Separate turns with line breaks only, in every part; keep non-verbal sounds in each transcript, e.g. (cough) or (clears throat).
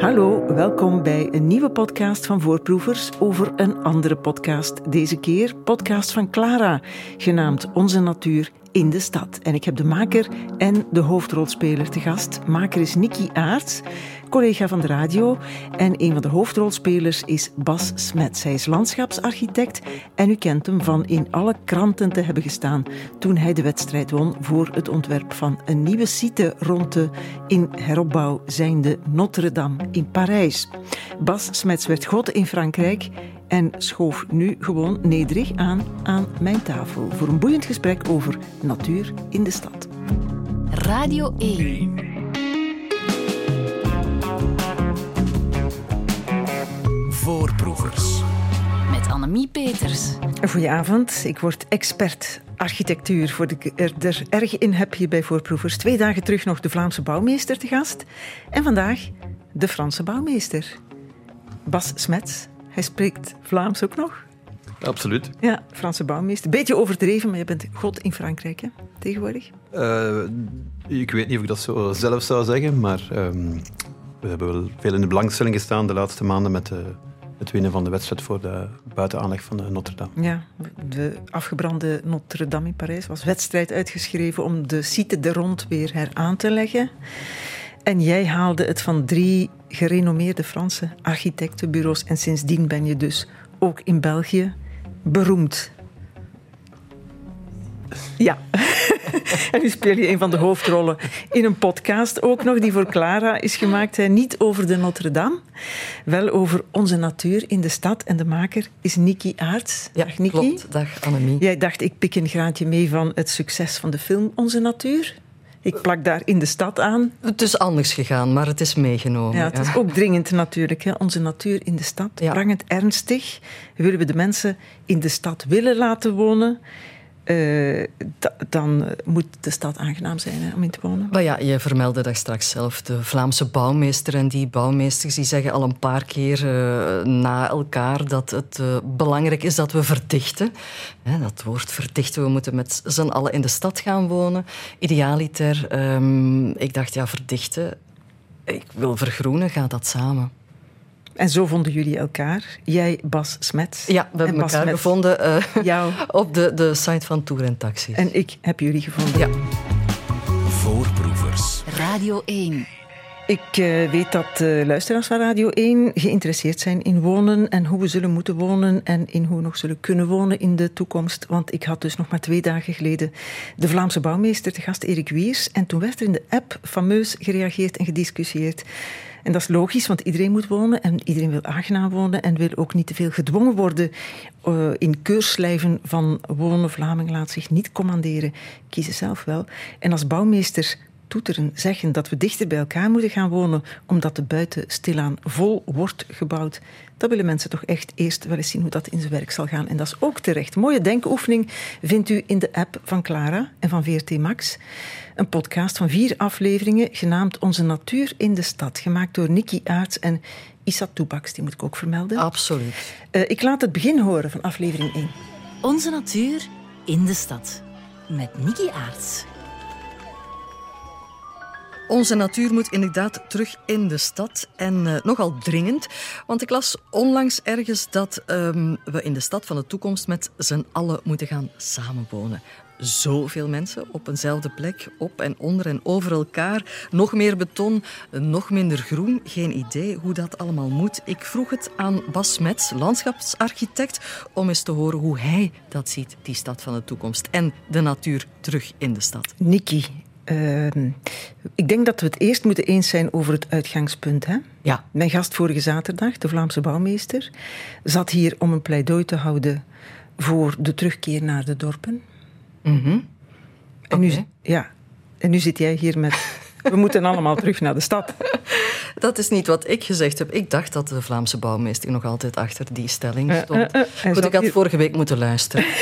Hallo, welkom bij een nieuwe podcast van Voorproevers over een andere podcast. Deze keer podcast van Clara, genaamd Onze Natuur in de Stad. En ik heb de maker en de hoofdrolspeler te gast. Maker is Nicky Aarts, collega van de radio. En een van de hoofdrolspelers is Bas Smets. Hij is landschapsarchitect en u kent hem van in alle kranten te hebben gestaan toen hij de wedstrijd won voor het ontwerp van een nieuwe site rond de in heropbouw zijnde Notre-Dame in Parijs. Bas Smets werd god in Frankrijk en schoof nu gewoon nederig aan aan mijn tafel voor een boeiend gesprek over natuur in de stad.
Radio 1.
Voorproevers.
Met Annemie Peters.
Goedenavond, ik word expert architectuur voor de er, er erg in heb je bij Voorproevers. Twee dagen terug nog de Vlaamse bouwmeester te gast en vandaag de Franse bouwmeester. Bas Smets, hij spreekt Vlaams ook nog.
Absoluut.
Ja, Franse bouwmeester. Beetje overdreven, maar je bent god in Frankrijk hè, tegenwoordig.
Uh, ik weet niet of ik dat zo zelf zou zeggen, maar um, we hebben wel veel in de belangstelling gestaan de laatste maanden met de, het winnen van de wedstrijd voor de buitenaanleg van Notre-Dame.
Ja, de afgebrande Notre-Dame in Parijs was wedstrijd uitgeschreven om de site de rond weer heraan te leggen. En jij haalde het van drie gerenommeerde Franse architectenbureaus en sindsdien ben je dus ook in België beroemd. Ja. (laughs) en nu speel je een van de hoofdrollen in een podcast ook nog, die voor Clara is gemaakt. Niet over de Notre-Dame, wel over onze natuur in de stad. En de maker is Niki Aarts.
Ja,
Dag Niki.
klopt. Dag Annemie.
Jij dacht, ik pik een graantje mee van het succes van de film Onze Natuur. Ik plak daar in de stad aan.
Het is anders gegaan, maar het is meegenomen.
Ja, het is ook dringend natuurlijk. Hè. Onze natuur in de stad,
Ja.
prangend ernstig. Willen we de mensen in de stad willen laten wonen, eh, da- dan moet de stad aangenaam zijn hè, om in te wonen.
Maar ja, je vermeldde dat straks zelf, de Vlaamse bouwmeester. En die bouwmeesters die zeggen al een paar keer eh, na elkaar dat het eh, belangrijk is dat we verdichten. Hè, dat woord verdichten, we moeten met z'n allen in de stad gaan wonen. Idealiter, ehm, ik dacht ja, verdichten. Ik wil vergroenen, gaat dat samen?
En zo vonden jullie elkaar. Jij, Bas Smets.
Ja, we hebben elkaar
Smets,
gevonden eh,
Jou. (laughs)
op de, de site van Tour en Taxis.
En ik heb jullie gevonden.
Ja.
Voorproevers.
Radio 1.
Ik eh, weet dat eh, luisteraars van Radio 1 geïnteresseerd zijn in wonen en hoe we zullen moeten wonen en in hoe we nog zullen kunnen wonen in de toekomst. Want ik had dus nog maar twee dagen geleden de Vlaamse bouwmeester te gast, Erik Wiers. En toen werd er in de app fameus gereageerd en gediscussieerd. En dat is logisch, want iedereen moet wonen en iedereen wil aangenaam wonen en wil ook niet te veel gedwongen worden eh, in keurslijven van wonen. Vlaming laat zich niet commanderen, kiezen zelf wel. En als bouwmeester toeteren, zeggen dat we dichter bij elkaar moeten gaan wonen, omdat de buiten stilaan vol wordt gebouwd. Dat willen mensen toch echt eerst wel eens zien hoe dat in zijn werk zal gaan. En dat is ook terecht. Mooie denkoefening vindt u in de app van Clara en van VRT Max. Een podcast van vier afleveringen, genaamd Onze Natuur in de Stad. Gemaakt door Nicky Aarts en Issa Toebaks, die moet ik ook vermelden.
Absoluut.
Eh, ik laat het begin horen van aflevering 1.
Onze natuur in de stad. Met Nicky Aarts.
Onze natuur moet inderdaad terug in de stad. En eh, nogal dringend. Want ik las onlangs ergens dat ehm, we in de stad van de toekomst met z'n allen moeten gaan samenwonen. Zoveel mensen op eenzelfde plek, op en onder en over elkaar. Nog meer beton, nog minder groen. Geen idee hoe dat allemaal moet. Ik vroeg het aan Bas Smets, landschapsarchitect, om eens te horen hoe hij dat ziet, die stad van de toekomst. En de natuur terug in de stad.
Nicky, ehm, ik denk dat we het eerst moeten eens zijn over het uitgangspunt. Hè?
Ja.
Mijn gast vorige zaterdag, de Vlaamse bouwmeester, zat hier om een pleidooi te houden voor de terugkeer naar de dorpen.
Mhm.
En, nu, ja, en nu zit jij hier met. (laughs) We moeten allemaal terug naar de stad.
Dat is niet wat ik gezegd heb. Ik dacht dat de Vlaamse bouwmeester nog altijd achter die stelling
Eh,
stond.
eh, eh,
Goed, ik had vorige week moeten luisteren. (laughs)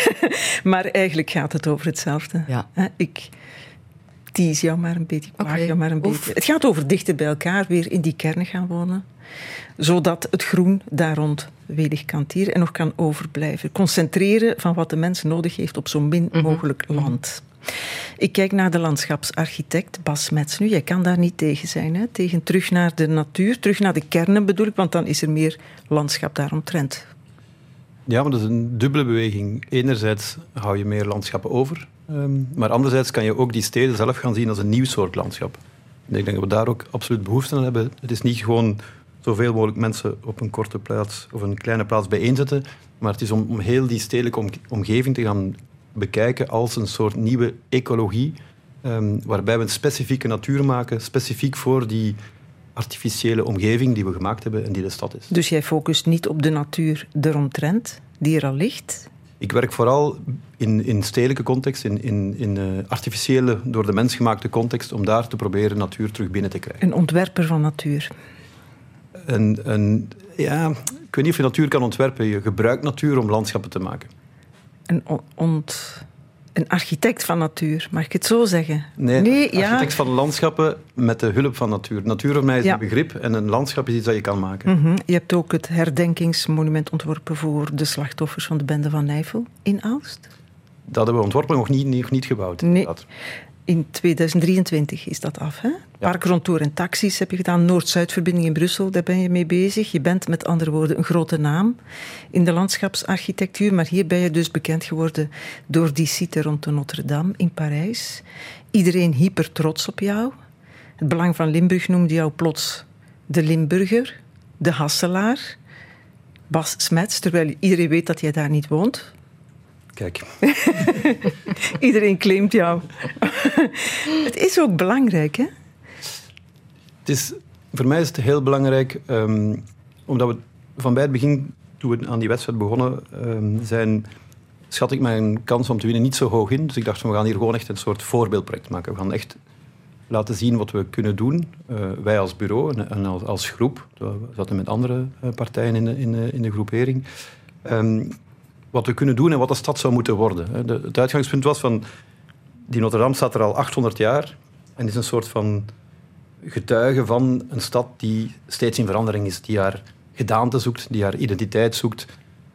Maar eigenlijk gaat het over hetzelfde.
Ja.
Ik, tease jou maar een beetje, ik okay. jou maar een beetje. Het gaat over dichter bij elkaar weer in die kernen gaan wonen. Zodat het groen daar rond welig kan tieren en nog kan overblijven. Concentreren van wat de mens nodig heeft op zo min mhm. mogelijk land. Ik kijk naar de landschapsarchitect Bas Mets nu. Jij kan daar niet tegen zijn. Hè? Tegen terug naar de natuur, terug naar de kernen bedoel ik, want dan is er meer landschap daaromtrent.
Ja, maar dat is een dubbele beweging. Enerzijds hou je meer landschappen over, ehm, maar anderzijds kan je ook die steden zelf gaan zien als een nieuw soort landschap. En ik denk dat we daar ook absoluut behoefte aan hebben. Het is niet gewoon zoveel mogelijk mensen op een korte plaats of een kleine plaats bijeenzetten, maar het is om, om heel die stedelijke omgeving te gaan bekijken als een soort nieuwe ecologie, um, waarbij we een specifieke natuur maken, specifiek voor die artificiële omgeving die we gemaakt hebben en die de stad is.
Dus jij focust niet op de natuur eromtrent, die er al ligt?
Ik werk vooral in, in stedelijke context, in, in, in uh, artificiële, door de mens gemaakte context, om daar te proberen natuur terug binnen te krijgen.
Een ontwerper van natuur?
Een, een, ja, ik weet niet of je natuur kan ontwerpen. Je gebruikt natuur om landschappen te maken
een, ont, een architect van natuur, mag ik het zo zeggen?
Nee, nee architect ja. van landschappen met de hulp van natuur. Natuur voor mij is een begrip en een landschap is iets dat je kan maken.
Mhm. Je hebt ook het herdenkingsmonument ontworpen voor de slachtoffers van de bende van Nijvel in Aalst.
Dat hebben we ontworpen, nog niet, nog niet gebouwd.
Nee. In 2023 is dat af. Hè? Ja. Park rondtour en taxis heb je gedaan. Noord-Zuidverbinding in Brussel, daar ben je mee bezig. Je bent met andere woorden een grote naam in de landschapsarchitectuur. Maar hier ben je dus bekend geworden door die site rond de Notre-Dame in Parijs. Iedereen hyper trots op jou. Het Belang van Limburg noemde jou plots de Limburger, de Hasselaar. Bas Smets, terwijl iedereen weet dat jij daar niet woont.
Kijk. (laughs)
Iedereen claimt jou. (laughs) het is ook belangrijk, hè?
Het is, voor mij is het heel belangrijk, um, omdat we van bij het begin, toen we aan die wedstrijd begonnen um, zijn, schat ik mijn kans om te winnen niet zo hoog in. Dus ik dacht, we gaan hier gewoon echt een soort voorbeeldproject maken. We gaan echt laten zien wat we kunnen doen. Uh, wij als bureau en, als, als, groep. We zaten met andere uh, partijen in de, in de, in de groepering. Um, wat we kunnen doen en wat de stad zou moeten worden. De, het uitgangspunt was van, die Notre Dame staat er al 800 jaar en is een soort van getuige van een stad die steeds in verandering is, die haar gedaante zoekt, die haar identiteit zoekt,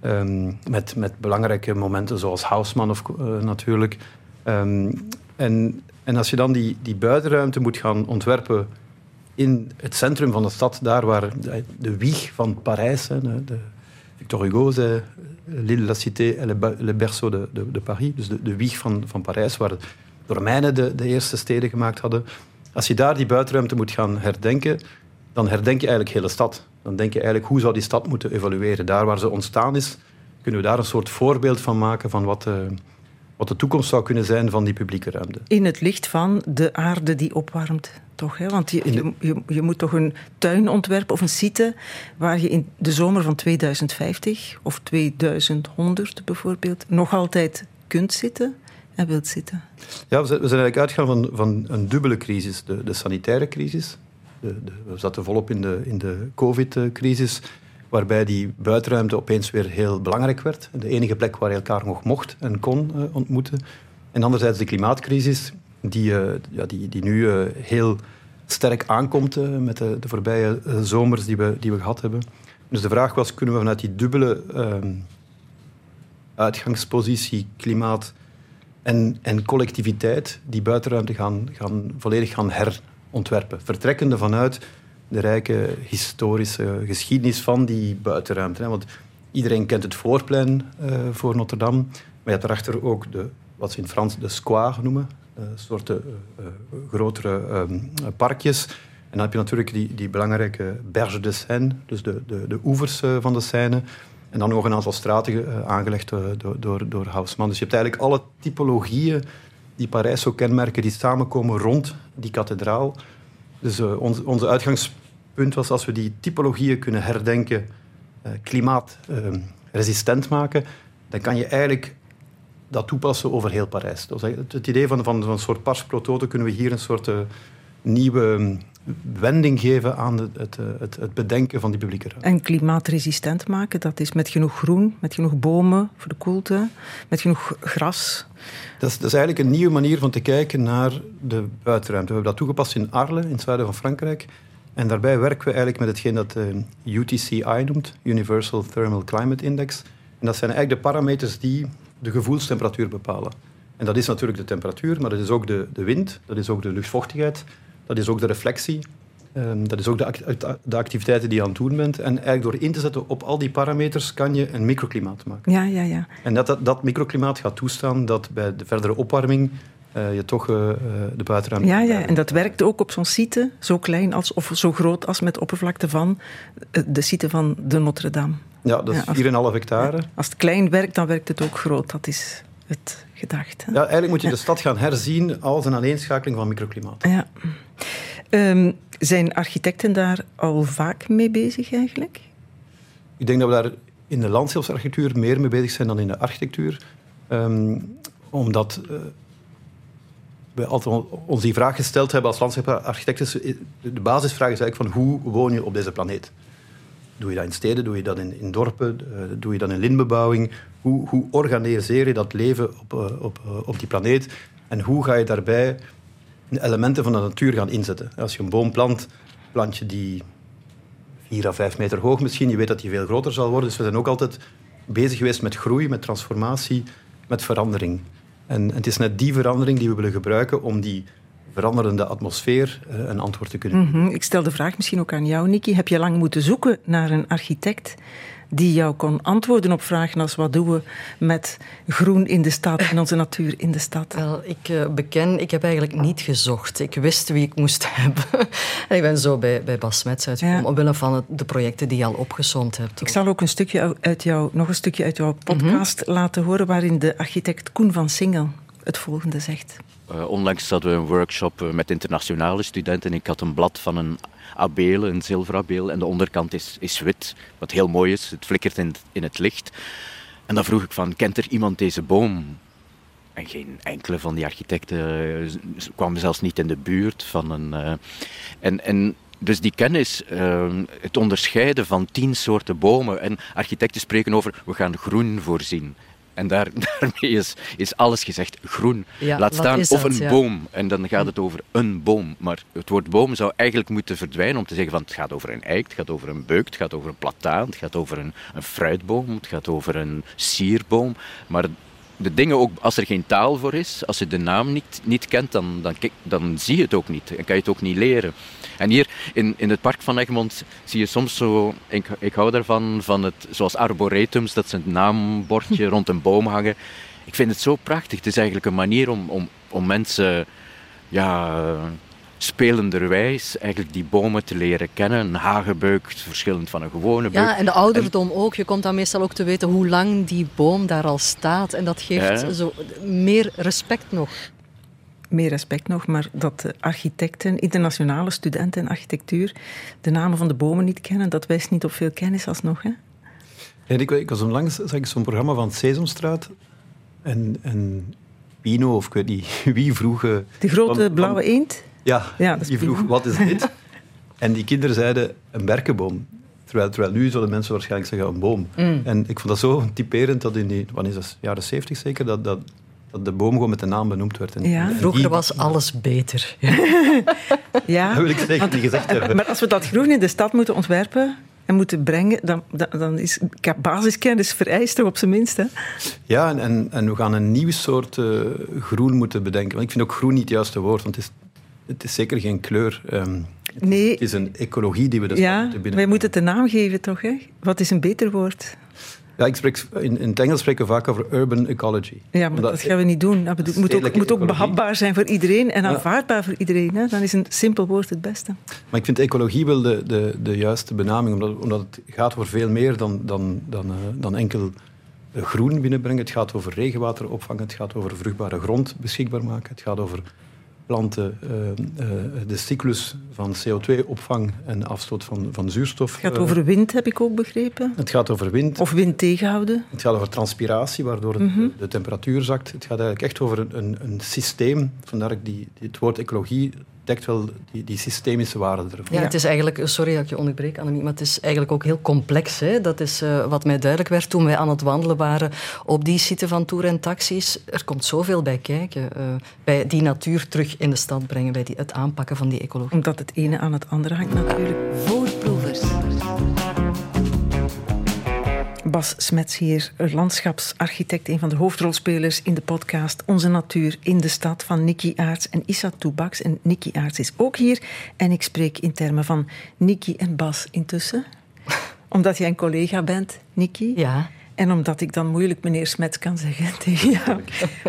um, met, met belangrijke momenten zoals Haussmann of, uh, natuurlijk. Um, en, en als je dan die, die buitenruimte moet gaan ontwerpen in het centrum van de stad, daar waar de, de wieg van Parijs, hè, de, Victor Hugo zei l'île, la cité et le berceau de, de, de Paris, dus de, de wieg van, van Parijs, waar de Romeinen de, de eerste steden gemaakt hadden. Als je daar die buitenruimte moet gaan herdenken, dan herdenk je eigenlijk hele stad. Dan denk je eigenlijk, hoe zou die stad moeten evolueren? Daar waar ze ontstaan is, kunnen we daar een soort voorbeeld van maken van wat, uh, wat de toekomst zou kunnen zijn van die publieke ruimte.
In het licht van de aarde die opwarmt, toch? Hè? Want je, je, je, moet toch een tuin ontwerpen of een site waar je in de zomer van 2050 of 2100 bijvoorbeeld nog altijd kunt zitten en wilt zitten.
Ja, we zijn, eigenlijk uitgegaan van, van een dubbele crisis. De, de sanitaire crisis. De, de, we zaten volop in de, in de covid-crisis waarbij die buitenruimte opeens weer heel belangrijk werd. De enige plek waar je elkaar nog mocht en kon uh, ontmoeten. En anderzijds de klimaatcrisis, die, uh, ja, die, die nu uh, heel sterk aankomt met de, de voorbije zomers die we, die we gehad hebben. Dus de vraag was, kunnen we vanuit die dubbele ehm, uitgangspositie, klimaat en, en collectiviteit, die buitenruimte gaan, gaan, volledig gaan herontwerpen. Vertrekkende vanuit de rijke historische geschiedenis van die buitenruimte. Want iedereen kent het voorplein uh, voor Notre Dame, maar je hebt daarachter ook de, wat ze in Frans de square noemen, uh, soorten uh, grotere um, parkjes. En dan heb je natuurlijk die, die belangrijke Berge de Seine, dus de, de, de oevers van de Seine. En dan nog een aantal straten aangelegd door, door, door Haussmann. Dus je hebt eigenlijk alle typologieën die Parijs zo kenmerken, die samenkomen rond die kathedraal. Dus uh, ons, onze uitgangspunt was als we die typologieën kunnen herdenken, uh, klimaatresistent maken, dan kan je eigenlijk dat toepassen over heel Parijs. Het, idee van, van, van een soort pars pro kunnen we hier een soort uh, nieuwe wending geven aan het, het, het, het bedenken van die publieke ruimte.
En klimaatresistent maken, dat is met genoeg groen, met genoeg bomen voor de koelte, met genoeg gras.
Dat is, dat is eigenlijk een nieuwe manier van te kijken naar de buitenruimte. We hebben dat toegepast in Arles, in het zuiden van Frankrijk. En daarbij werken we eigenlijk met hetgeen dat de eh, UTCI noemt, Universal Thermal Climate Index. En dat zijn eigenlijk de parameters die de gevoelstemperatuur bepalen. En dat is natuurlijk de temperatuur, maar dat is ook de, de wind, dat is ook de luchtvochtigheid, dat is ook de reflectie, um, dat is ook de, de, activiteiten die je aan het doen bent. En eigenlijk door in te zetten op al die parameters kan je een microklimaat maken.
Ja, ja, ja.
En dat, dat, dat microklimaat gaat toestaan dat bij de verdere opwarming uh, je toch uh, de buitenruimte...
Ja, ja, en dat werkt ook op zo'n site, zo klein als, of zo groot als met oppervlakte van de site van de Notre-Dame.
Ja, dat is ja, 4,5 hectare.
Als het klein werkt, dan werkt het ook groot. Dat is het gedacht.
Ja, eigenlijk moet je de stad gaan herzien als een aaneenschakeling van microklimaat.
Ja. Um, zijn architecten daar al vaak mee bezig eigenlijk?
Ik denk dat we daar in de landschapsarchitectuur meer mee bezig zijn dan in de architectuur. Um, omdat uh, we altijd ons die vraag gesteld hebben als landschapsarchitecten. De basisvraag is eigenlijk van hoe woon je op deze planeet? Doe je dat in steden, doe je dat in, in dorpen, uh, doe je dat in lintbebouwing? Hoe, hoe organiseer je dat leven op, uh, op, op die planeet? En hoe ga je daarbij elementen van de natuur gaan inzetten. Als je een boom plant, plant je die vier à vijf meter hoog misschien. Je weet dat die veel groter zal worden. Dus we zijn ook altijd bezig geweest met groei, met transformatie, met verandering. En, het is net die verandering die we willen gebruiken om die veranderende atmosfeer uh, een antwoord te kunnen
geven. -hmm. Ik stel de vraag misschien ook aan jou, Nicky. Heb je lang moeten zoeken naar een architect die jou kon antwoorden op vragen als wat doen we met groen in de stad en onze natuur in de stad?
Wel, ik uh, beken, ik heb eigenlijk niet gezocht. Ik wist wie ik moest (laughs) hebben. en ik ben zo bij, bij Bas Smets uitgekomen, ja. omwille van het, de projecten die je al opgezond hebt.
Ik zal ook een stukje uit jou, nog een stukje uit jouw podcast mm -hmm. laten horen waarin de architect Koen van Singel het volgende zegt.
Uh, onlangs hadden we een workshop uh, met internationale studenten. Ik had een blad van een abeel, een zilverabeel. En de onderkant is, is wit, wat heel mooi is. Het flikkert in, in het licht. En dan vroeg ik van, kent er iemand deze boom? En geen enkele van die architecten uh, kwam zelfs niet in de buurt van een... Uh, en, en dus die kennis, uh, het onderscheiden van tien soorten bomen. En architecten spreken over, we gaan groen voorzien. En daar, (laughs) daarmee is, is alles gezegd groen.
Ja,
Laat staan of
dat,
een
ja.
boom. En dan gaat het over een boom. Maar het woord boom zou eigenlijk moeten verdwijnen om te zeggen van het gaat over een eik, het gaat over een beuk, het gaat over een plataan, het gaat over een, een fruitboom, het gaat over een sierboom. Maar de dingen ook, als er geen taal voor is, als je de naam niet, niet kent, dan, dan, dan zie je het ook niet. En kan je het ook niet leren. En hier in, in het park van Egmond zie je soms zo, ik, ik hou daarvan, van het, zoals arboretums, dat ze een naambordje (laughs) rond een boom hangen. Ik vind het zo prachtig. Het is eigenlijk een manier om, om, om mensen ja, spelenderwijs eigenlijk die bomen te leren kennen. Een hagebeuk, verschillend van een gewone beuk.
Ja, en de ouderdom ook. Je komt dan meestal ook te weten hoe lang die boom daar al staat. En dat geeft
Ja.
zo meer respect nog.
Meer respect nog, maar dat de architecten, internationale studenten in architectuur, de namen van de bomen niet kennen, dat wijst niet op veel kennis alsnog. Hè?
Ik, ik was onlangs zag ik zo'n programma van Sesamstraat. En, en Pino, of ik weet niet (laughs) wie, vroeg...
De grote
van-
blauwe eend?
Ja,
Ja,
die vroeg, wat is dit? (laughs) en die kinderen zeiden, een berkenboom. Terwijl, terwijl nu zouden mensen waarschijnlijk zeggen, een boom.
Mm.
En ik vond dat zo typerend dat in die, wanneer is dat, jaren zeventig zeker, dat, dat, dat de boom gewoon met de naam benoemd werd. En,
Ja.
en
Vroeger
die-
was alles beter. (laughs)
Ja.
Dat wil ik zeker niet gezegd (laughs) hebben.
Maar als we dat groen in de stad moeten ontwerpen en moeten brengen, dan, dan, dan is basiskennis vereist toch op zijn minst. Hè?
Ja, en, en, en we gaan een nieuw soort eh, groen moeten bedenken. Want ik vind ook groen niet het juiste woord, want het is, het is zeker geen kleur. Ehm,
Nee,
het is een ecologie die we stad
ja,
moeten binnen.
wij moeten het een naam geven toch? Hè? Wat is een beter woord?
Ja, ik spreek, in, in het Engels spreken we vaak over urban ecology.
Ja, maar
Omdat-
dat gaan we niet doen. Dat bedoel- het (laughs) moet ook, moet ook
ecologie.
behapbaar zijn voor iedereen en
Ja.
aanvaardbaar voor iedereen. Hè? Dan is een simpel woord het beste.
Maar ik vind ecologie wel de, de, de juiste benaming, omdat, omdat het gaat over veel meer dan, dan, dan, eh, dan enkel groen binnenbrengen. Het gaat over regenwater opvangen, het gaat over vruchtbare grond beschikbaar maken, het gaat over planten, eh, eh, de cyclus van CO2-opvang en afstoot van, van zuurstof.
Het gaat
eh,
over wind, heb ik ook begrepen.
het gaat over wind,
Of wind tegenhouden.
het gaat over transpiratie, waardoor het-
Mhm.
de temperatuur zakt. Het gaat eigenlijk echt over een, een, een systeem, vandaar ik die- het woord ecologie. Het dekt wel die, die systemische waarde ervan.
Ja, het is eigenlijk, sorry dat ik je onderbreek, Annemie, maar het is eigenlijk ook heel complex. Hè? Dat is uh, wat mij duidelijk werd toen wij aan het wandelen waren op die site van Tour en Taxis. Er komt zoveel bij kijken. Uh, bij die natuur terug in de stad brengen, bij die, het aanpakken van die ecologie.
Omdat het ene aan het andere hangt natuurlijk.
Voorproevers.
Bas Smets hier, landschapsarchitect, een van de hoofdrolspelers in de podcast Onze Natuur in de Stad van Nicky Aarts en Issa Toebaks. En Nicky Aarts is ook hier en ik spreek in termen van Nicky en Bas intussen. (laughs) Omdat jij een collega bent, Nicky.
Ja.
En omdat ik dan moeilijk meneer Smets kan zeggen (laughs) tegen jou.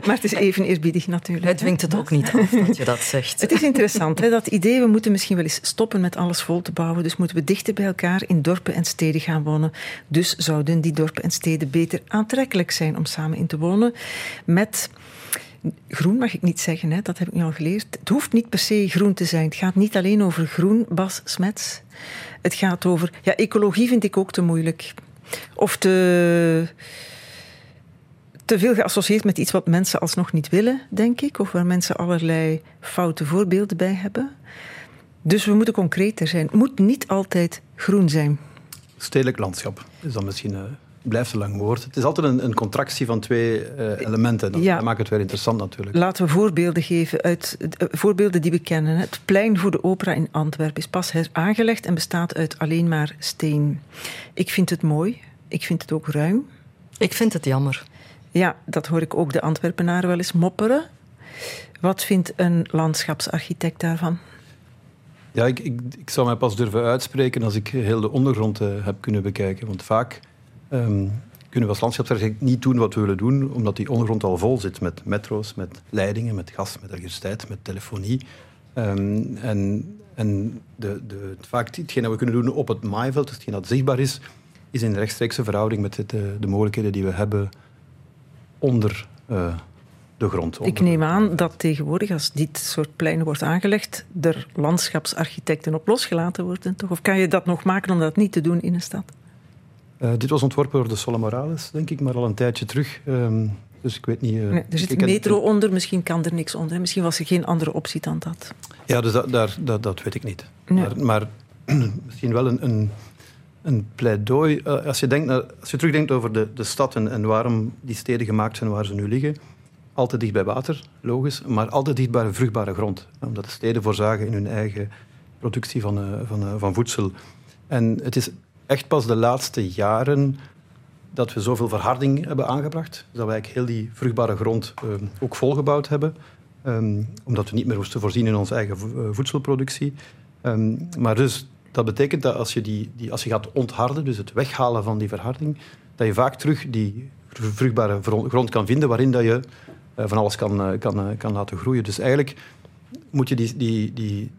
Maar het is even eerbiedig natuurlijk.
Het dwingt het ook niet (laughs) af dat je dat zegt.
Het is interessant, hè, dat idee, we moeten misschien wel eens stoppen met alles vol te bouwen. Dus moeten we dichter bij elkaar in dorpen en steden gaan wonen. Dus zouden die dorpen en steden beter aantrekkelijk zijn om samen in te wonen. Met groen mag ik niet zeggen, hè, dat heb ik nu al geleerd. Het hoeft niet per se groen te zijn. Het gaat niet alleen over groen, Bas Smets. Het gaat over... Ja, ecologie vind ik ook te moeilijk of te, te veel geassocieerd met iets wat mensen alsnog niet willen, denk ik. Of waar mensen allerlei foute voorbeelden bij hebben. Dus we moeten concreter zijn. Het moet niet altijd groen zijn.
Stedelijk landschap is dan misschien. Uh, blijft een lang woord. Het is altijd een, een contractie van twee uh, elementen. Dat, ja. maakt het weer interessant natuurlijk.
Laten we voorbeelden geven uit uh, voorbeelden die we kennen. Het plein voor de opera in Antwerpen is pas heraangelegd en bestaat uit alleen maar steen. Ik vind het mooi. Ik vind het ook ruim.
Ik vind het jammer.
Ja, dat hoor ik ook de Antwerpenaren wel eens mopperen. Wat vindt een landschapsarchitect daarvan?
Ja, ik, ik, ik zou mij pas durven uitspreken als ik heel de ondergrond uh, heb kunnen bekijken. Want vaak um, kunnen we als landschapsarchitect niet doen wat we willen doen, omdat die ondergrond al vol zit met metro's, met leidingen, met gas, met elektriciteit, met telefonie. Um, en en de, de, vaak hetgeen dat we kunnen doen op het maaiveld, hetgeen dat zichtbaar is, is in rechtstreekse verhouding met het, de mogelijkheden die we hebben onder uh, de grond.
Ik neem aan dat tegenwoordig, als dit soort pleinen wordt aangelegd, er landschapsarchitecten op losgelaten worden, toch? Of kan je dat nog maken om dat niet te doen in een stad?
Uh, dit was ontworpen door de Sola Morales, denk ik, maar al een tijdje terug. Um, dus ik weet niet... Uh,
nee, er zit een metro onder, misschien kan er niks onder. Misschien was er geen andere optie dan dat.
Ja, dus dat, daar, dat, dat weet ik niet. Nee. Maar, maar (clears throat) misschien wel een, een een pleidooi. Uh, als, je denkt naar, als je terugdenkt over de, de stad en, en, waarom die steden gemaakt zijn waar ze nu liggen, altijd dicht bij water, logisch, maar altijd dicht bij vruchtbare grond. Omdat de steden voorzagen in hun eigen productie van, van, van voedsel. En het is echt pas de laatste jaren dat we zoveel verharding hebben aangebracht. Dat we eigenlijk heel die vruchtbare grond ook volgebouwd hebben. Um, omdat we niet meer moesten voorzien in onze eigen voedselproductie. Um, maar dus dat betekent dat als je, die, die, als je gaat ontharden, dus het weghalen van die verharding, dat je vaak terug die vruchtbare grond kan vinden waarin dat je uh, van alles kan, uh, kan, kan laten groeien. Dus eigenlijk moet je die, die, die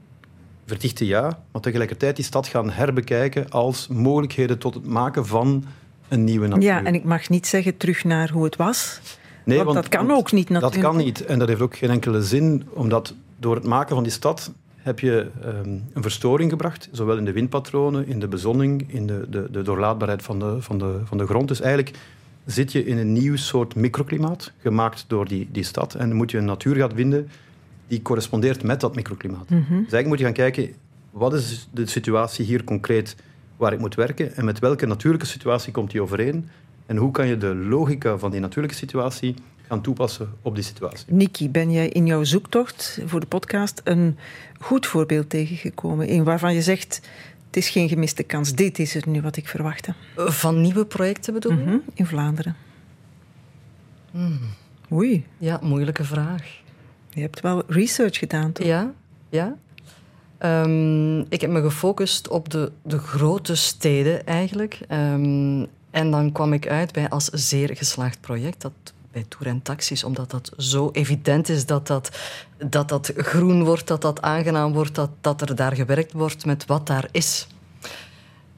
verdichte ja, maar tegelijkertijd die stad gaan herbekijken als mogelijkheden tot het maken van een nieuwe natuur.
Ja, en ik mag niet zeggen terug naar hoe het was. Nee, want, want dat kan ook niet natuurlijk.
Dat kan niet en dat heeft ook geen enkele zin, omdat door het maken van die stad heb je um, een verstoring gebracht, zowel in de windpatronen, in de bezonning, in de, de, de doorlaatbaarheid van de, van, de, van de grond. Dus eigenlijk zit je in een nieuw soort microklimaat, gemaakt door die, die stad. En dan moet je een natuurgat vinden die correspondeert met dat microklimaat. Mm -hmm. Dus eigenlijk moet je gaan kijken, wat is de situatie hier concreet waar ik moet werken en met welke natuurlijke situatie komt die overeen en hoe kan je de logica van die natuurlijke situatie gaan toepassen op die situatie.
Niki, ben jij in jouw zoektocht voor de podcast een goed voorbeeld tegengekomen? Een waarvan je zegt, het is geen gemiste kans, dit is het nu wat ik verwachtte.
Van nieuwe projecten bedoel je? Mm
-hmm, in Vlaanderen.
Mm.
Oei.
Ja, moeilijke vraag.
Je hebt wel research gedaan, toch?
Ja, ja. Um, ik heb me gefocust op de, de grote steden eigenlijk. Um, en dan kwam ik uit bij als zeer geslaagd project. Dat bij Tour en Taxis, omdat dat zo evident is dat dat, dat dat groen wordt, dat dat aangenaam wordt, dat, dat er daar gewerkt wordt met wat daar is.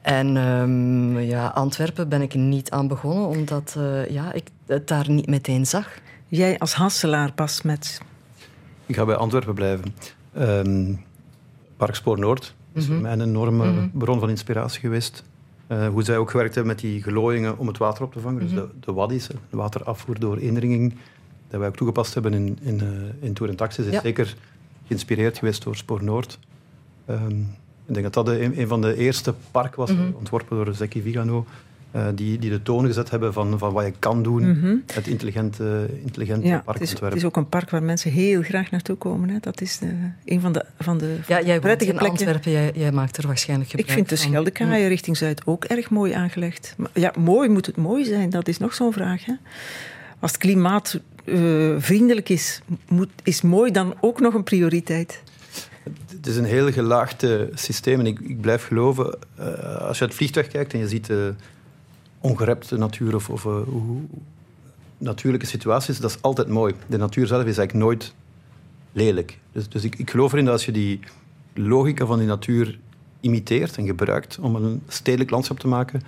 En um, ja, Antwerpen ben ik niet aan begonnen, omdat uh, ja, ik het daar niet meteen zag.
Jij als Hasselaar pas met...
Ik ga bij Antwerpen blijven. Um, Parkspoor Noord is mm -hmm. een enorme mm -hmm. bron van inspiratie geweest. Uh, hoe zij ook gewerkt hebben met die gelooiingen om het water op te vangen. Mm -hmm. Dus de, de waddies, de waterafvoer door indringing, dat wij ook toegepast hebben in, in, uh, in Tour en Taxis, is ja. zeker geïnspireerd geweest door Spoor Noord. Ehm, ik denk dat dat een, een van de eerste parken was,
Mhm.
ontworpen door Zeki Vigano, eh, die, die de toon gezet hebben van, van wat je kan doen
Mhm.
met intelligente, intelligente
Ja, het is,
parkontwerp.
het is ook een park waar mensen heel graag naartoe komen. Hè. Dat is de, een van de, van de
Ja, jij
prettige
in
plekken.
Antwerpen, jij, jij maakt er waarschijnlijk
Ik
gebruik
vind de
van.
Scheldekaaien richting Zuid ook erg mooi aangelegd. Maar ja, mooi moet het mooi zijn, dat is nog zo'n vraag. Hè? Als het klimaat eh, vriendelijk is, moet, is mooi dan ook nog een prioriteit.
Het is een heel gelaagd eh, systeem en ik, ik blijf geloven, eh, als je uit het vliegtuig kijkt en je ziet uh, ongerepte natuur of, of uh, hoe, natuurlijke situaties, dat is altijd mooi. De natuur zelf is eigenlijk nooit lelijk. Dus, dus ik, ik geloof erin dat als je die logica van die natuur imiteert en gebruikt om een stedelijk landschap te maken,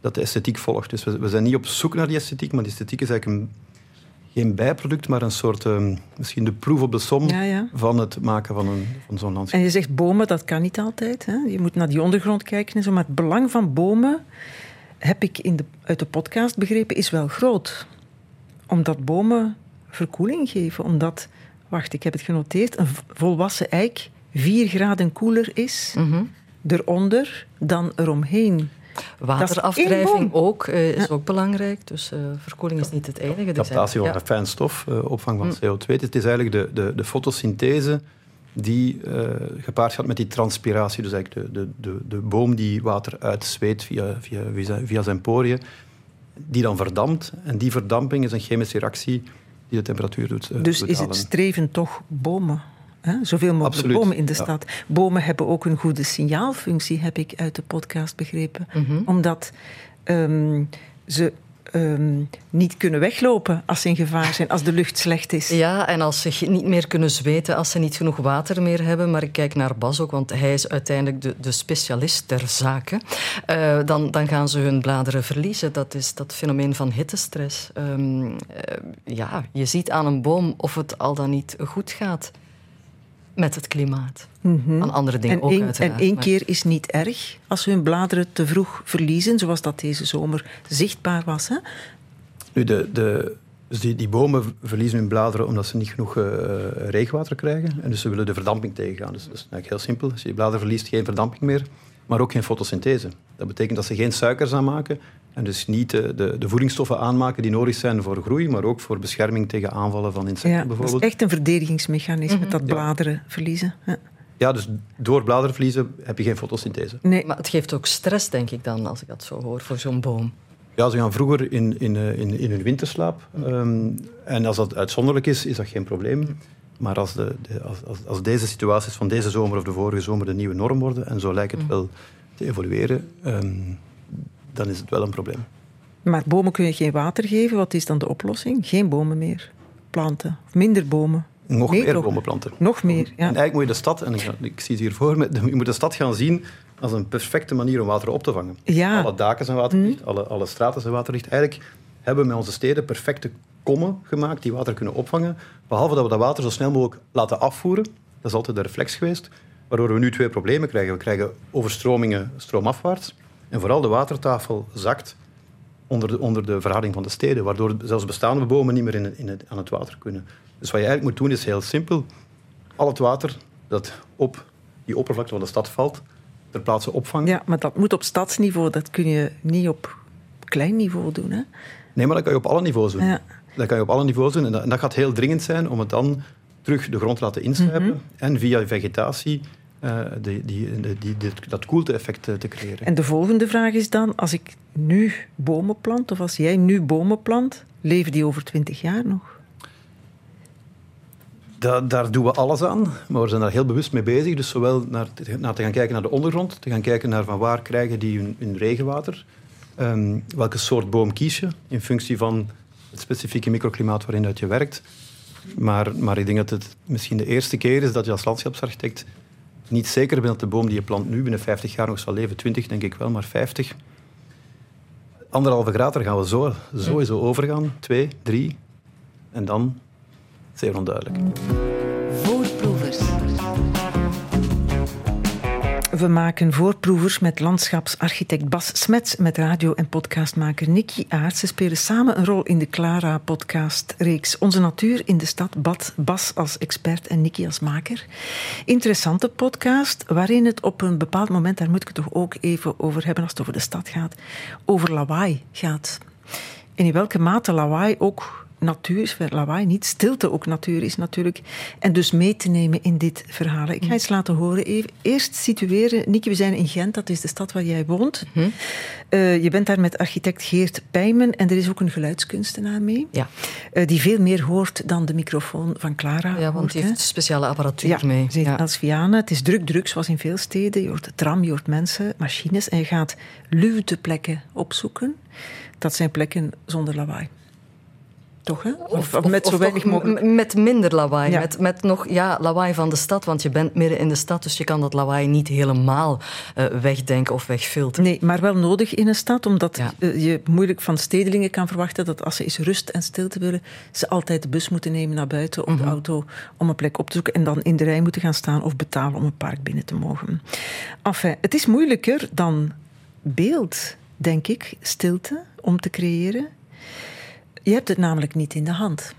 dat de esthetiek volgt. Dus we, we zijn niet op zoek naar die esthetiek, maar die esthetiek is eigenlijk een, geen bijproduct, maar een soort, uh, misschien de proef op de som
ja, ja.
van het maken van, een, van zo'n landschap.
En je zegt bomen, dat kan niet altijd. Hè? Je moet naar die ondergrond kijken en zo. Maar het belang van bomen, heb ik in de, uit de podcast begrepen, is wel groot. Omdat bomen verkoeling geven. Omdat, wacht, ik heb het genoteerd, een volwassen eik 4 graden koeler is
Mm -hmm.
eronder dan eromheen.
Waterafdrijving ook uh, is ja. ook belangrijk. Dus uh, verkoeling is niet het enige.
Captatie van ja. fijn stof, uh, opvang van CO2. Het is eigenlijk de, de, de fotosynthese die gepaard gaat met die transpiratie. Dus eigenlijk de, de, de, de boom die water uitzweet via, via, via, via zijn poriën, die dan verdampt. En die verdamping is een chemische reactie die de temperatuur doet.
dus
doet
is
halen.
het streven toch bomen? Hè? Zoveel mogelijk
Absoluut,
bomen in de
ja.
stad. Bomen hebben ook een goede signaalfunctie, heb ik uit de podcast begrepen.
Mm -hmm.
Omdat um, ze um, niet kunnen weglopen als ze in gevaar zijn, als de lucht slecht is.
Ja, en als ze niet meer kunnen zweten, als ze niet genoeg water meer hebben. Maar ik kijk naar Bas ook, want hij is uiteindelijk de, de specialist ter zake. Uh, dan, dan gaan ze hun bladeren verliezen. Dat is dat fenomeen van hittestress. Um, uh, ja, je ziet aan een boom of het al dan niet goed gaat met het klimaat.
Mm -hmm.
Aan andere dingen
en
ook
een,
uiteraard.
En één
maar...
keer is niet erg als ze hun bladeren te vroeg verliezen, zoals dat deze zomer zichtbaar was. Hè?
Nu, de, de, dus die, die bomen verliezen hun bladeren omdat ze niet genoeg uh, regenwater krijgen. En dus ze willen de verdamping tegengaan. Dus dat is eigenlijk heel simpel. Als je je bladeren verliest, geen verdamping meer, maar ook geen fotosynthese. Dat betekent dat ze geen suikers aanmaken en dus niet de, de, de, voedingsstoffen aanmaken die nodig zijn voor groei, maar ook voor bescherming tegen aanvallen van insecten
ja,
bijvoorbeeld.
Dat is echt een verdedigingsmechanisme, mm -hmm. dat bladeren ja. verliezen. Ja.
ja. dus door bladeren verliezen heb je geen fotosynthese.
Nee. Maar het geeft ook stress, denk ik dan, als ik dat zo hoor, voor zo'n boom.
Ja, ze gaan vroeger in, in, in, in hun winterslaap. Um, en als dat uitzonderlijk is, is dat geen probleem. Maar als, de, de, als, als, als, deze situaties van deze zomer of de vorige zomer de nieuwe norm worden, en zo lijkt het wel te evolueren, um, dan is het wel een probleem.
Maar bomen kun je geen water geven. Wat is dan de oplossing? Geen bomen meer planten. Of minder bomen.
Nog nee, meer bomen planten.
Nog meer, ja.
En eigenlijk moet je de stad, en ik, ik zie het hier voor me, (laughs) je moet de stad gaan zien als een perfecte manier om water op te vangen.
Ja.
Alle daken zijn waterdicht, mm. alle, alle straten zijn waterdicht. Eigenlijk hebben we met onze steden perfecte kommen gemaakt die water kunnen opvangen. Behalve dat we dat water zo snel mogelijk laten afvoeren. Dat is altijd de reflex geweest. Waardoor we nu twee problemen krijgen. We krijgen overstromingen stroomafwaarts. En vooral de watertafel zakt onder de, onder de verharding van de steden. Waardoor zelfs bestaande bomen niet meer in, in het, aan het water kunnen. Dus wat je eigenlijk moet doen is heel simpel. Al het water dat op die oppervlakte van de stad valt, ter plaatse opvangen.
Ja, maar dat moet op stadsniveau. Dat kun je niet op klein niveau doen. Hè?
Nee, maar dat kan je op alle niveaus doen.
Ja.
Dat kan je op alle niveaus doen. En dat, en dat gaat heel dringend zijn om het dan terug de grond te laten inslijpen. Mm -hmm. En via vegetatie die, die, die, die, dat koelte-effect te creëren.
En de volgende vraag is dan, als ik nu bomen plant, of als jij nu bomen plant, leven die over twintig jaar nog?
Da, daar doen we alles aan, maar we zijn daar heel bewust mee bezig. Dus zowel naar, naar te gaan kijken naar de ondergrond, te gaan kijken naar van waar krijgen die hun, hun regenwater, um, welke soort boom kies je in functie van het specifieke microklimaat waarin dat je werkt. Maar, maar ik denk dat het misschien de eerste keer is dat je als landschapsarchitect niet zeker bent dat de boom die je plant nu binnen 50 jaar nog zal leven. 20 denk ik wel, maar 50. Anderhalve graad, gaan we zo, sowieso overgaan. Twee, drie. En dan zeer onduidelijk.
We maken voorproevers met landschapsarchitect Bas Smets, met radio- en podcastmaker Nicky Aert. Ze spelen samen een rol in de Clara-podcastreeks Onze Natuur in de Stad. Bad, Bas als expert en Nicky als maker. Interessante podcast, waarin het op een bepaald moment, daar moet ik het toch ook even over hebben als het over de stad gaat, over lawaai gaat. En in welke mate lawaai ook natuur is, lawaai niet, stilte ook natuur is natuurlijk. En dus mee te nemen in dit verhaal. Ik ga eens laten horen even. Eerst situeren, Nieke, we zijn in Gent, dat is de stad waar jij woont.
Mhm.
Uh, je bent daar met architect Geert Pijmen en er is ook een geluidskunstenaar mee.
Ja.
Uh, die veel meer hoort dan de microfoon van Clara.
Ja, want
hoort,
die heeft speciale apparatuur
ja,
mee.
Ze heet als Viana. Het is druk, druk, zoals in veel steden. Je hoort de tram, je hoort mensen, machines en je gaat luwte plekken opzoeken. Dat zijn plekken zonder lawaai. Toch, hè? Of, of met zo weinig mogelijk.
Met minder lawaai.
Ja.
Met, met nog ja, lawaai van de stad. Want je bent midden in de stad, dus je kan dat lawaai niet helemaal uh, wegdenken of wegfilteren.
Nee, maar wel nodig in een stad, omdat
Ja.
uh, je moeilijk van stedelingen kan verwachten dat als ze eens rust en stilte willen, ze altijd de bus moeten nemen naar buiten of de auto om een plek op te zoeken en dan in de rij moeten gaan staan of betalen om een park binnen te mogen. Enfin, het is moeilijker dan beeld, denk ik, stilte om te creëren. Je hebt het namelijk niet in de hand.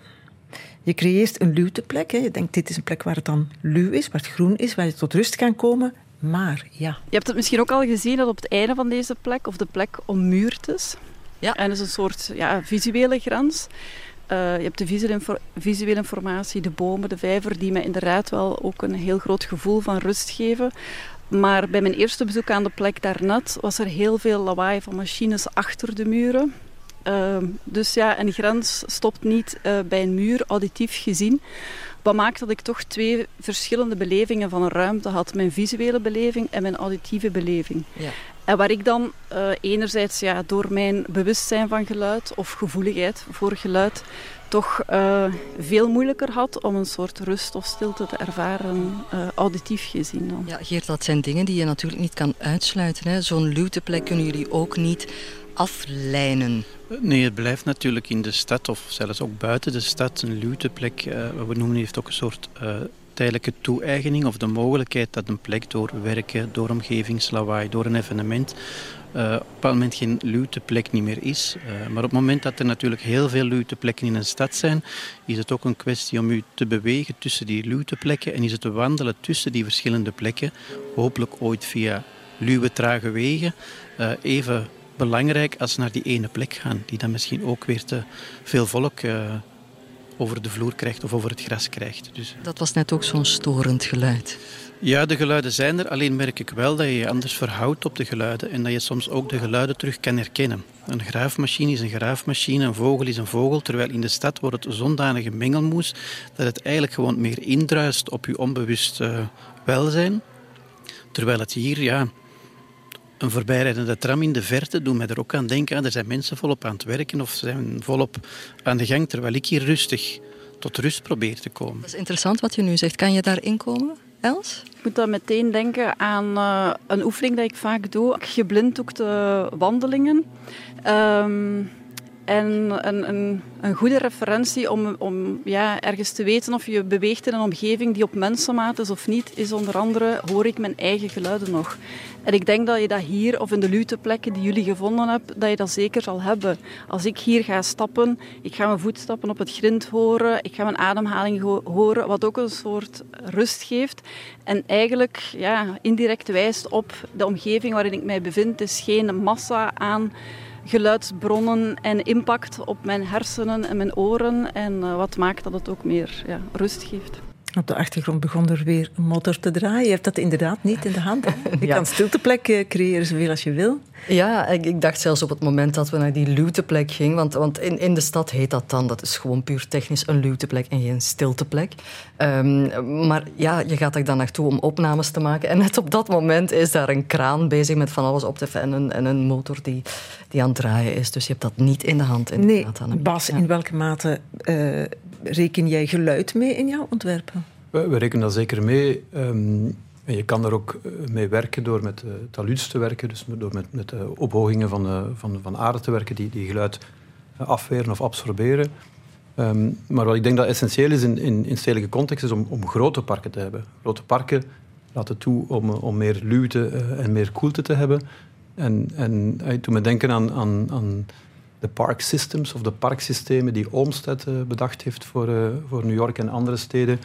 Je creëert een luwteplek. Hè. Je denkt, dit is een plek waar het dan luw is, waar het groen is, waar je tot rust kan komen. Maar ja,
Je hebt het misschien ook al gezien dat op het einde van deze plek, of de plek ommuurd is.
Ja.
En dat is een soort ja, visuele grens. Uh, je hebt de visuele, info visuele, informatie, de bomen, de vijver, die mij inderdaad wel ook een heel groot gevoel van rust geven. Maar bij mijn eerste bezoek aan de plek daarnet was er heel veel lawaai van machines achter de muren. Uh, dus ja, een grens stopt niet uh, bij een muur, auditief gezien. Wat maakt dat ik toch twee verschillende belevingen van een ruimte had. Mijn visuele beleving en mijn auditieve beleving.
Ja.
En waar ik dan uh, enerzijds ja, door mijn bewustzijn van geluid of gevoeligheid voor geluid toch uh, veel moeilijker had om een soort rust of stilte te ervaren, uh, auditief gezien. Dan.
Ja, Geert, dat zijn dingen die je natuurlijk niet kan uitsluiten. Zo'n luwteplek kunnen jullie ook niet aflijnen.
Nee, het blijft natuurlijk in de stad of zelfs ook buiten de stad een luwteplek. Uh, we noemen heeft ook een soort uh, tijdelijke toe-eigening of de mogelijkheid dat een plek door werken, door omgevingslawaai, door een evenement op een bepaald moment geen luwteplek niet meer is. Maar op het moment dat er natuurlijk heel veel luwteplekken in een stad zijn, is het ook een kwestie om u te bewegen tussen die luwteplekken en is het te wandelen tussen die verschillende plekken, hopelijk ooit via luwe, trage wegen, uh, even belangrijk als naar die ene plek gaan, die dan misschien ook weer te veel volk over de vloer krijgt of over het gras krijgt. Dus,
Dat was net ook zo'n storend geluid.
ja, de geluiden zijn er, alleen merk ik wel dat je je anders verhoudt op de geluiden en dat je soms ook de geluiden terug kan herkennen. Een graafmachine is een graafmachine, een vogel is een vogel, terwijl in de stad wordt het zondanige mengelmoes dat het eigenlijk gewoon meer indruist op je onbewust uh, welzijn. Terwijl het hier, ja, een voorbijrijdende tram in de verte doet mij er ook aan denken. Er zijn mensen volop aan het werken of zijn volop aan de gang, terwijl ik hier rustig tot rust probeer te komen.
Dat is interessant wat je nu zegt. Kan je daarin komen, Els?
Ik moet dan meteen denken aan uh, een oefening die ik vaak doe. Je blinddoekte wandelingen. Um, en een, een, een, goede referentie om, om ja, ergens te weten of je beweegt in een omgeving die op mensenmaat is of niet, is onder andere hoor ik mijn eigen geluiden nog. En ik denk dat je dat hier of in de luteplekken die jullie gevonden hebben, dat je dat zeker zal hebben. Als ik hier ga stappen, ik ga mijn voetstappen op het grind horen, ik ga mijn ademhaling horen, wat ook een soort rust geeft. En eigenlijk ja, indirect wijst op de omgeving waarin ik mij bevind. Het is geen massa aan geluidsbronnen en impact op mijn hersenen en mijn oren. En uh, wat maakt dat het ook meer ja, rust geeft.
Op de achtergrond begon er weer een motor te draaien. Je hebt dat inderdaad niet in de hand. Hè? Je (laughs) ja. kan stilteplek creëren zoveel als je wil.
Ja, ik, ik, dacht zelfs op het moment dat we naar die luwteplek gingen. Want, want in, in de stad heet dat dan, dat is gewoon puur technisch een luwteplek en geen stilteplek. Um, maar ja, je gaat er dan naartoe om opnames te maken. En net op dat moment is daar een kraan bezig met van alles op te en een, en een motor die, die aan het draaien is. Dus je hebt dat niet in de hand.
Nee, Bas, ja. in welke mate uh, reken jij geluid mee in jouw ontwerpen?
We, we rekenen dat zeker mee. En je kan er ook mee werken door met uh, taluds te werken, dus door met, met uh, ophogingen van, van, van aarde te werken die, die geluid afweren of absorberen. Um, maar wat ik denk dat essentieel is in, in, stedelijke context, is om, om grote parken te hebben. Grote parken laten toe om, om meer luwte en meer koelte te hebben. En, en toen me denken aan, aan, aan de park systems of de parksystemen die Olmsted bedacht heeft voor, voor New York en andere steden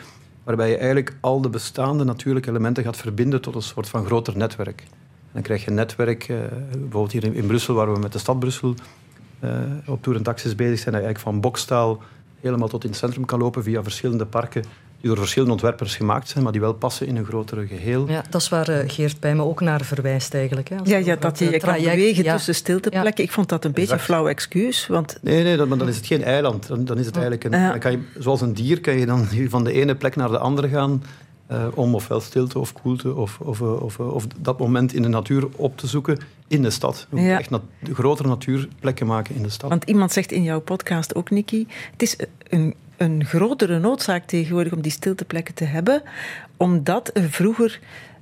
waarbij je eigenlijk al de bestaande natuurlijke elementen gaat verbinden tot een soort van groter netwerk. dan krijg je een netwerk, eh, bijvoorbeeld hier in, in, Brussel, waar we met de stad Brussel op tour en taxis bezig zijn, dat je eigenlijk van Bokstaal helemaal tot in het centrum kan lopen via verschillende parken die door verschillende ontwerpers gemaakt zijn, maar die wel passen in een grotere geheel.
Ja, dat is waar uh, Geert bij me ook naar verwijst eigenlijk. Hè,
ja, ja, dat je, je kan bewegen tussen stilteplekken. Ik vond dat een beetje een flauw excuus. Want...
Nee, nee dan, dan is het geen eiland. Dan, dan is het eigenlijk een, dan kan je, zoals een dier kan je dan van de ene plek naar de andere gaan uh, om ofwel stilte of koelte of, of, eh, of, of, dat moment in de natuur op te zoeken in de stad. We ja. echt nat grotere natuurplekken maken in de stad.
Want iemand zegt in jouw podcast ook, Nicky, het is een een grotere noodzaak tegenwoordig om die stilteplekken te hebben, omdat er vroeger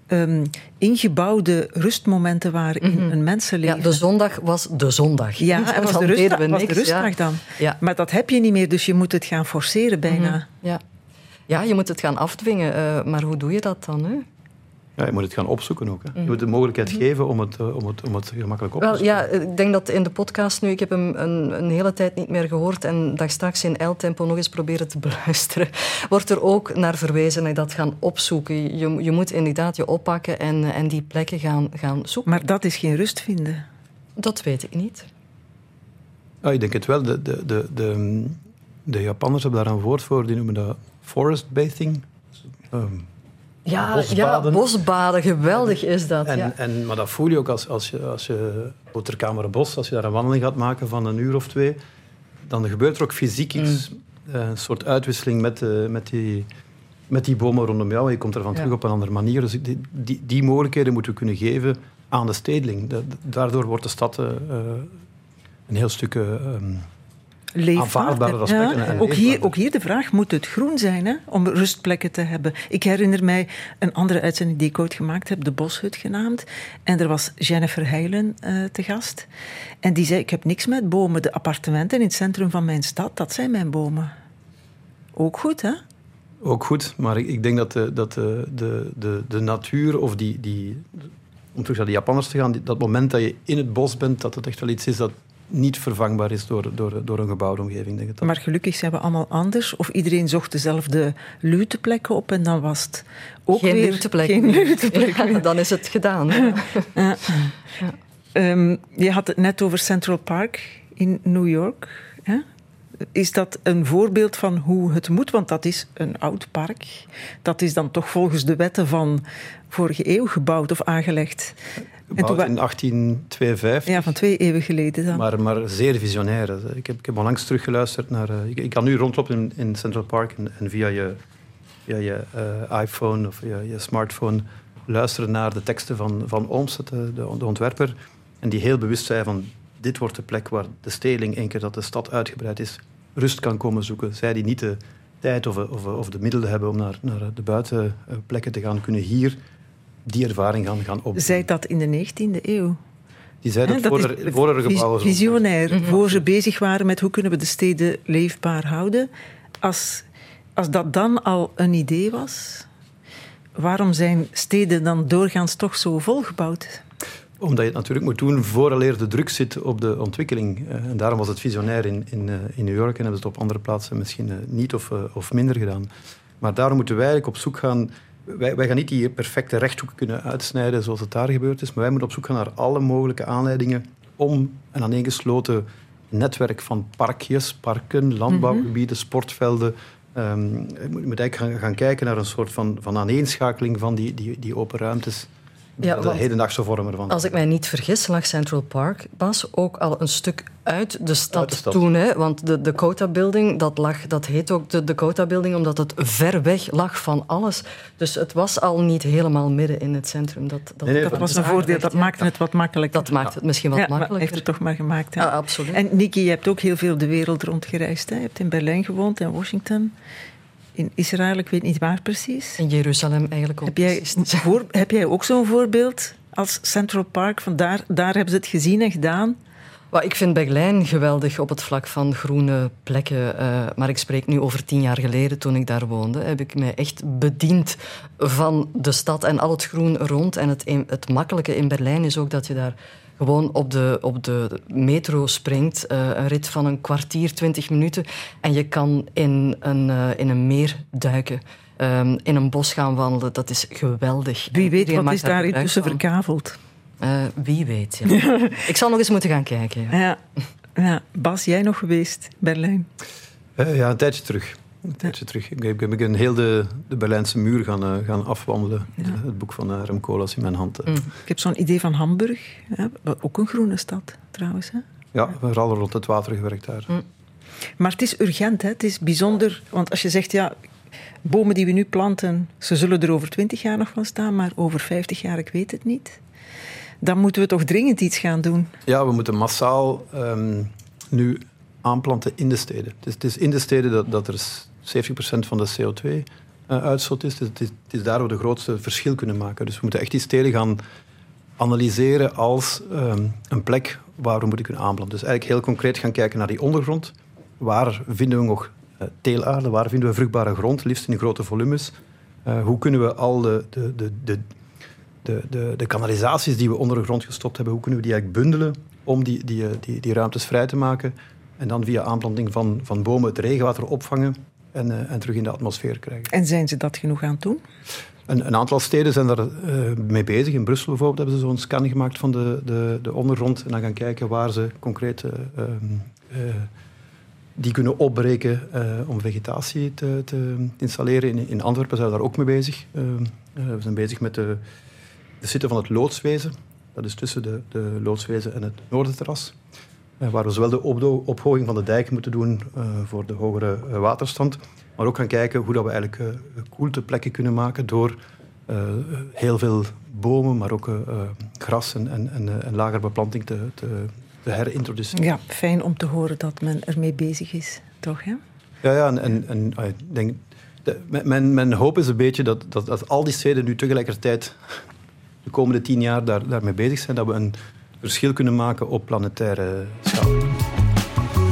um, ingebouwde rustmomenten waren in mhm. een mensenleven.
Ja, de zondag was de zondag.
Ja, (laughs) en was de, rustdag, was de rustdag dan. Ja. Maar dat heb je niet meer, dus je moet het gaan forceren bijna. Mhm.
Ja. Ja, je moet het gaan afdwingen. Uh, maar hoe doe je dat dan? Hè?
Ja, je moet het gaan opzoeken ook. Hè. Je moet de mogelijkheid mhm. geven om het, eh, om, het, om het gemakkelijk op te
zoeken. Ja, ik denk dat in de podcast nu, ik heb hem een, een hele tijd niet meer gehoord en dat straks in L-tempo nog eens proberen te (laughs) beluisteren, wordt er ook naar verwezen naar dat gaan opzoeken. Je, je moet inderdaad je oppakken en, en die plekken gaan, gaan zoeken.
Maar dat is geen rust vinden?
Dat weet ik niet.
Ja, ik denk het wel. De, de, de, de, de Japanners hebben daar een woord voor, die noemen dat forest bathing. Um,
ja, bosbaden. Ja, bosbaden, geweldig is dat.
En,
ja.
en, maar dat voel je ook als, als je, als je Bos, als je daar een wandeling gaat maken van een uur of twee, dan gebeurt er ook fysiek iets, mm. Eh, een soort uitwisseling met, uh, met, die, met die bomen rondom jou. Je komt ervan ja. terug op een andere manier. Dus die, die, die, mogelijkheden moeten we kunnen geven aan de stedeling. daardoor wordt de stad uh, een heel stuk... Um,
leefbaar.
aspecten.
ook, hier, ook hier de vraag, moet het groen zijn hè, om rustplekken te hebben? Ik herinner mij een andere uitzending die ik ooit gemaakt heb, de Boshut genaamd. En er was Jennifer Heilen uh, te gast. En die zei, ik heb niks met bomen. De appartementen in het centrum van mijn stad, dat zijn mijn bomen. Ook goed, hè?
Ook goed, maar ik, ik denk dat, de, dat de, de, de, de natuur of die, die, om terug naar de Japanners te gaan, dat moment dat je in het bos bent, dat het echt wel iets is dat niet vervangbaar is door, door, door een gebouwde omgeving. Denk ik
Maar gelukkig zijn we allemaal anders. Of iedereen zocht dezelfde luteplekken op en dan was het ook
geen
weer...
Luteplek. Geen luteplek. Ja, dan is het gedaan. (laughs) Ja. ja.
Um, je had het net over Central Park in New York. Hè? Is dat een voorbeeld van hoe het moet? Want dat is een oud park. Dat is dan toch volgens de wetten van vorige eeuw gebouwd of aangelegd.
Gebouwd in 1852.
Ja, van twee eeuwen geleden dan.
Maar, maar zeer visionair. Ik heb, ik heb onlangs teruggeluisterd naar... Uh, ik, ik, kan nu rondlopen in, in Central Park en, en via je, via je uh, iPhone of je, je smartphone luisteren naar de teksten van, van Olmsted, de, de, ontwerper. En die heel bewust zei van... Dit wordt de plek waar de steling, één keer dat de stad uitgebreid is, rust kan komen zoeken. Zij die niet de tijd of, of, of de middelen hebben om naar, naar de buitenplekken te gaan, kunnen hier die ervaring gaan, gaan opdoen.
Zij dat in de 19e eeuw?
Die zei dat, voor, er, voor er gebouwen
Visionair, mm voor ze bezig waren met hoe kunnen we de steden leefbaar houden. Als, als dat dan al een idee was, waarom zijn steden dan doorgaans toch zo volgebouwd?
Omdat je het natuurlijk moet doen vooraleer de druk zit op de ontwikkeling. Eh, en daarom was het visionair in, in, eh, in New York en hebben ze het op andere plaatsen misschien eh, niet of, of minder gedaan. Maar daarom moeten wij eigenlijk op zoek gaan wij, wij, gaan niet die perfecte rechthoek kunnen uitsnijden zoals het daar gebeurd is, maar wij moeten op zoek gaan naar alle mogelijke aanleidingen om een aaneengesloten netwerk van parkjes, parken, landbouwgebieden, sportvelden. Um, je moet eigenlijk gaan, gaan, kijken naar een soort van, van aaneenschakeling van die, die, die open ruimtes ja, de hedendaagse vorm ervan.
Als ik mij niet vergis, lag Central Park pas ook al een stuk uit de stad, toen. Hè? Want de Dakota Building, dat, lag, dat heet ook de Dakota Building omdat het ver weg lag van alles. Dus het was al niet helemaal midden in het centrum. Dat,
dat, nee, dat was een voordeel, dat maakte het wat makkelijker.
Dat maakt het misschien wat ja, makkelijker.
heeft het toch maar gemaakt. Ja,
absoluut.
En Niki, je hebt ook heel veel de wereld rondgereisd. Hè? Je hebt in Berlijn gewoond, in Washington in Israël, ik weet niet waar precies.
In Jeruzalem eigenlijk ook.
Heb jij, voor, heb jij ook zo'n voorbeeld als Central Park? Van daar, daar hebben ze het gezien en gedaan?
ik vind Berlijn geweldig op het vlak van groene plekken. Uh, maar ik spreek nu over tien jaar geleden, toen ik daar woonde. Heb ik mij echt bediend van de stad en al het groen rond. En het, het makkelijke in Berlijn is ook dat je daar gewoon op de, op de metro springt. Uh, een rit van een kwartier, twintig minuten. En je kan in een, uh, in een meer duiken. Um, in een bos gaan wandelen. Dat is geweldig.
Wie weet wat is daar intussen verkaveld?
Uh, wie weet, ja. (laughs) ik zal nog eens moeten gaan kijken.
Ja. ja. ja. Bas, jij nog geweest, Berlijn?
Uh, ja, een tijdje terug. Een tijdje terug. Ik heb, een heel de, de Berlijnse muur gaan, uh, gaan afwandelen. Ja. Het boek van uh, Rem Koolhaas in mijn hand.
Mm. Ik heb zo'n idee van Hamburg. Hè? Ook een groene stad, trouwens. Hè?
Ja, we hebben al rond het water gewerkt daar. Mm.
Maar het is urgent, hè? het is bijzonder. Want als je zegt, ja, bomen die we nu planten, ze zullen er over twintig jaar nog van staan, maar over vijftig jaar, ik weet het niet dan moeten we toch dringend iets gaan doen.
Ja, we moeten massaal um, nu aanplanten in de steden. Het is, het is in de steden dat, dat er 70% van de CO2-uitstoot uh, is. Dus het is. Daar waar we de grootste verschil kunnen maken. Dus we moeten echt die steden gaan analyseren als um, een plek waar we moeten kunnen aanplanten. Dus eigenlijk heel concreet gaan kijken naar die ondergrond. Waar vinden we nog uh, teelaarde? Waar vinden we vruchtbare grond, liefst in grote volumes? Uh, hoe kunnen we al de, de, de, de de, de, de kanalisaties die we onder de grond gestopt hebben, hoe kunnen we die eigenlijk bundelen om die, die, die, die ruimtes vrij te maken en dan via aanplanting van, van bomen het regenwater opvangen en, uh, en terug in de atmosfeer krijgen.
En zijn ze dat genoeg aan het doen?
Een, een aantal steden zijn daar uh, mee bezig. In Brussel bijvoorbeeld hebben ze zo'n scan gemaakt van de, de, de ondergrond en dan gaan kijken waar ze concreet uh, die kunnen opbreken om vegetatie te, te installeren. In, in, Antwerpen zijn we daar ook mee bezig. we zijn bezig met de de zitten van het loodswezen. Dat is tussen de, de loodswezen en het noordenterras. Uh, waar we zowel de ophoging van de dijk moeten doen uh, voor de hogere uh, waterstand, maar ook gaan kijken hoe dat we eigenlijk koelteplekken kunnen maken door heel veel bomen, maar ook gras en, en, en, en lager beplanting te, te, te, herintroduceren.
Ja, fijn om te horen dat men ermee bezig is, toch? Hè?
Ja, ja en, en, en ik denk, de, mijn, mijn hoop is een beetje dat, dat, dat al die steden nu tegelijkertijd de komende tien jaar daar, daarmee bezig zijn, dat we een verschil kunnen maken op planetaire schaal.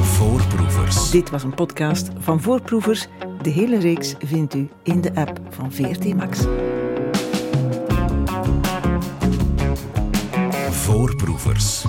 Voorproevers.
Dit was een podcast van Voorproevers. De hele reeks vindt u in de app van VRT Max.
Voorproevers.